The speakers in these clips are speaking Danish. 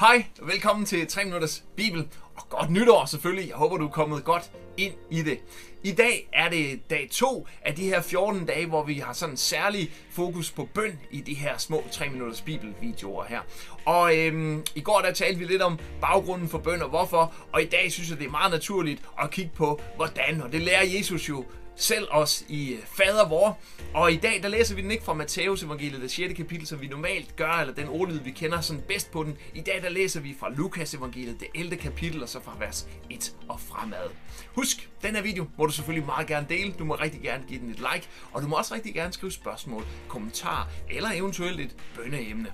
Hej, og velkommen til 3 Minutters Bibel, og godt nytår selvfølgelig. Jeg håber, du er kommet godt ind i det. I dag er det dag 2 af de her 14 dage, hvor vi har sådan en særlig fokus på bøn i de her små 3 Minutters Bibel-videoer her. Og øhm, i går der talte vi lidt om baggrunden for bøn og hvorfor, og i dag synes jeg, det er meget naturligt at kigge på, hvordan, og det lærer Jesus jo selv os i øh, fader vor. Og i dag, der læser vi den ikke fra Matteus evangeliet, det 6. kapitel, som vi normalt gør, eller den ordlyd, vi kender sådan bedst på den. I dag, der læser vi fra Lukas evangeliet, det 11. kapitel, og så fra vers 1 og fremad. Husk, den her video må du selvfølgelig meget gerne dele. Du må rigtig gerne give den et like, og du må også rigtig gerne skrive spørgsmål, kommentarer eller eventuelt et bønneemne.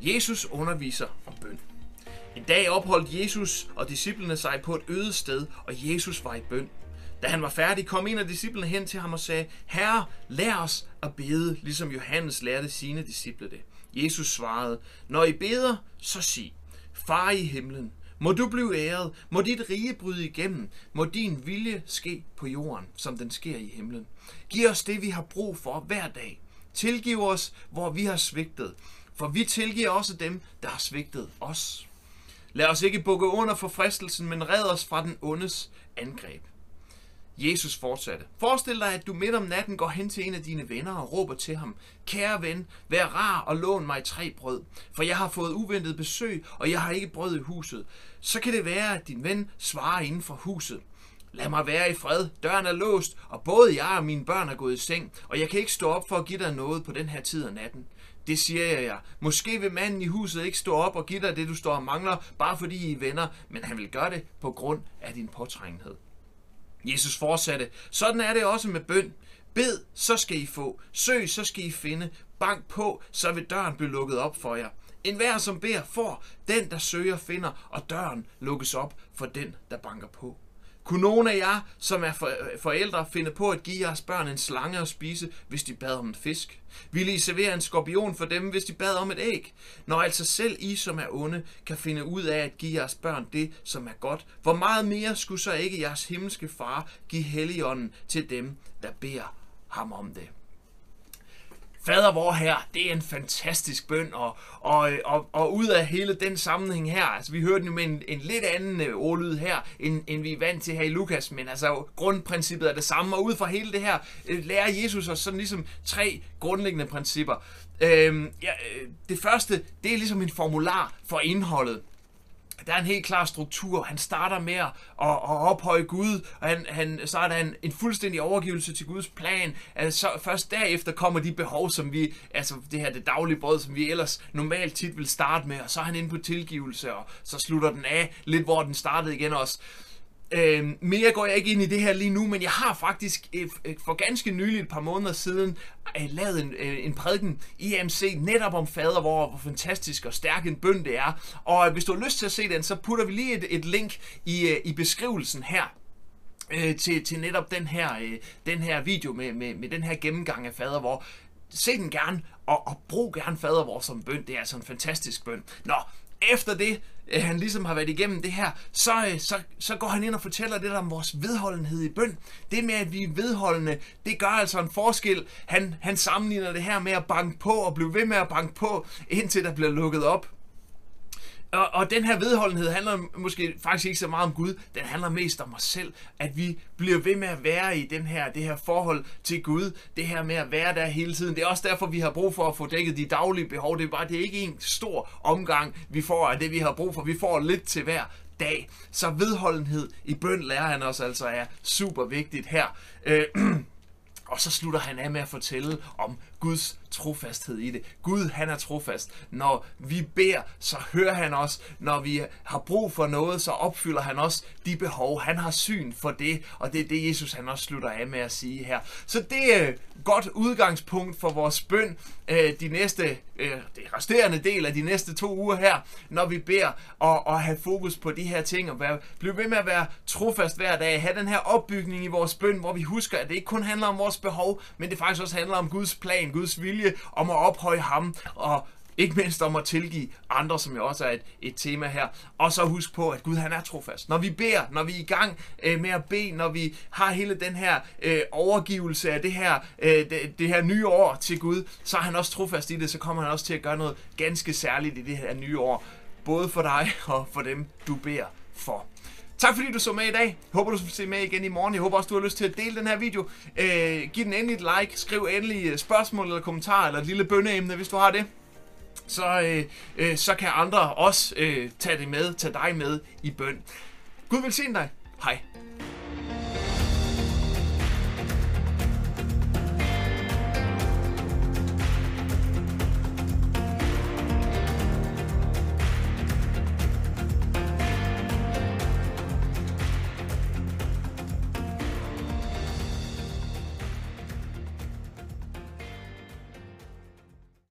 Jesus underviser om bøn. En dag opholdt Jesus og disciplene sig på et øde sted, og Jesus var i bøn. Da han var færdig, kom en af disciplene hen til ham og sagde, Herre, lær os at bede, ligesom Johannes lærte sine disciple det. Jesus svarede, Når I beder, så sig, Far i himlen, må du blive æret, må dit rige bryde igennem, må din vilje ske på jorden, som den sker i himlen. Giv os det, vi har brug for hver dag. Tilgiv os, hvor vi har svigtet, for vi tilgiver også dem, der har svigtet os. Lad os ikke bukke under for fristelsen, men red os fra den ondes angreb. Jesus fortsatte. Forestil dig, at du midt om natten går hen til en af dine venner og råber til ham, Kære ven, vær rar og lån mig tre brød, for jeg har fået uventet besøg, og jeg har ikke brød i huset. Så kan det være, at din ven svarer inden for huset. Lad mig være i fred. Døren er låst, og både jeg og mine børn er gået i seng, og jeg kan ikke stå op for at give dig noget på den her tid af natten. Det siger jeg jer. Måske vil manden i huset ikke stå op og give dig det, du står og mangler, bare fordi I er venner, men han vil gøre det på grund af din påtrængenhed. Jesus fortsatte, sådan er det også med bøn. Bed, så skal I få. Søg, så skal I finde. Bank på, så vil døren blive lukket op for jer. En hver, som beder, får. Den, der søger, finder, og døren lukkes op for den, der banker på. Kunne nogen af jer, som er forældre, finde på at give jeres børn en slange at spise, hvis de bad om en fisk? Ville I servere en skorpion for dem, hvis de bad om et æg? Når altså selv I, som er onde, kan finde ud af at give jeres børn det, som er godt, hvor meget mere skulle så ikke jeres himmelske far give helligånden til dem, der beder ham om det? Fader vor her, det er en fantastisk bøn, og, og, og, og ud af hele den sammenhæng her, altså vi hørte den jo med en, en lidt anden øh, ordlyd her, end, end vi er vant til her i Lukas, men altså grundprincippet er det samme, og ud fra hele det her øh, lærer Jesus os sådan ligesom tre grundlæggende principper. Øhm, ja, øh, det første, det er ligesom en formular for indholdet der er en helt klar struktur. Han starter med at, at, at ophøje Gud, og han, han starter en, en fuldstændig overgivelse til Guds plan. Altså, så først derefter kommer de behov, som vi, altså det her det daglige brød, som vi ellers normalt tit vil starte med, og så er han inde på tilgivelse, og så slutter den af lidt, hvor den startede igen også. Øh, mere går jeg ikke ind i det her lige nu, men jeg har faktisk øh, øh for ganske nylig et par måneder siden øh, lavet en, øh, en prædiken i AMC netop om fader, hvor, hvor fantastisk og stærk en bøn det er. Og øh, hvis du har lyst til at se den, så putter vi lige et, et link i, øh, i beskrivelsen her øh, til, til netop den her, øh, den her video med, med, med den her gennemgang af fader, hvor se den gerne, og, og brug gerne fader vor som bøn. Det er altså en fantastisk bøn. Nå, efter det, øh, han ligesom har været igennem det her, så, øh, så, så går han ind og fortæller lidt om vores vedholdenhed i bøn. Det med, at vi er vedholdende, det gør altså en forskel. Han, han sammenligner det her med at banke på og blive ved med at banke på, indtil der bliver lukket op. Og, og den her vedholdenhed handler måske faktisk ikke så meget om Gud, den handler mest om os selv, at vi bliver ved med at være i den her, det her forhold til Gud, det her med at være der hele tiden. Det er også derfor, vi har brug for at få dækket de daglige behov. Det er bare det er ikke en stor omgang, vi får af det, vi har brug for. Vi får lidt til hver dag. Så vedholdenhed i bøn lærer han os altså er super vigtigt her. Øh, og så slutter han af med at fortælle om Guds trofasthed i det. Gud, han er trofast. Når vi beder, så hører han os. Når vi har brug for noget, så opfylder han også de behov. Han har syn for det, og det er det, Jesus han også slutter af med at sige her. Så det er et godt udgangspunkt for vores bøn øh, de næste, øh, det resterende del af de næste to uger her, når vi beder og, og have fokus på de her ting, og være, blive ved med at være trofast hver dag, have den her opbygning i vores bøn, hvor vi husker, at det ikke kun handler om vores behov, men det faktisk også handler om Guds plan, Guds vilje om at ophøje ham og ikke mindst om at tilgive andre, som jo også er et, et tema her. Og så husk på, at Gud han er trofast. Når vi beder, når vi er i gang øh, med at bede, når vi har hele den her øh, overgivelse af det her, øh, det, det her nye år til Gud, så er han også trofast i det, så kommer han også til at gøre noget ganske særligt i det her nye år. Både for dig og for dem, du beder for. Tak fordi du så med i dag. Håber, du vil se med igen i morgen. Jeg håber også, du har lyst til at dele den her video. Øh, giv den endelig et like. Skriv endelig øh, spørgsmål eller kommentar eller et lille bønneemne, hvis du har det. Så, øh, øh, så kan andre også øh, tage det med, tage dig med i bøn. Gud vil se dig. Hej.